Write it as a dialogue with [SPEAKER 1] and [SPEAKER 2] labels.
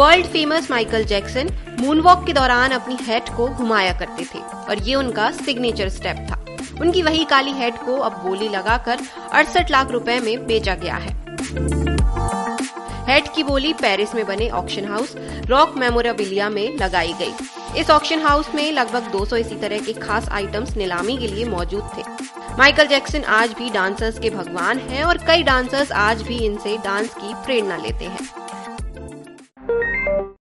[SPEAKER 1] World famous Michael Jackson moonwalk के दौरान अपनी हेड को घुमाया करते थे, और ये उनका सिग्नेचर स्टेप था। उनकी वही काली हेड को अब बोली लगाकर अड़सठ लाख रुपए में बेचा गया है। हेड की बोली पेरिस में बने ऑक्शन हाउस, रॉक मेमोरेबिलिया में लगाई गई। इस ऑक्शन हाउस में लगभग 200 इसी तरह के खास आइटम्स नीलामी के लिए मौजूद थे। माइकल जैक्सन आज भी डांसर्स के भगवान हैं और कई डांसर्स आज भी इनसे डांस की प्रेरणा लेते हैं।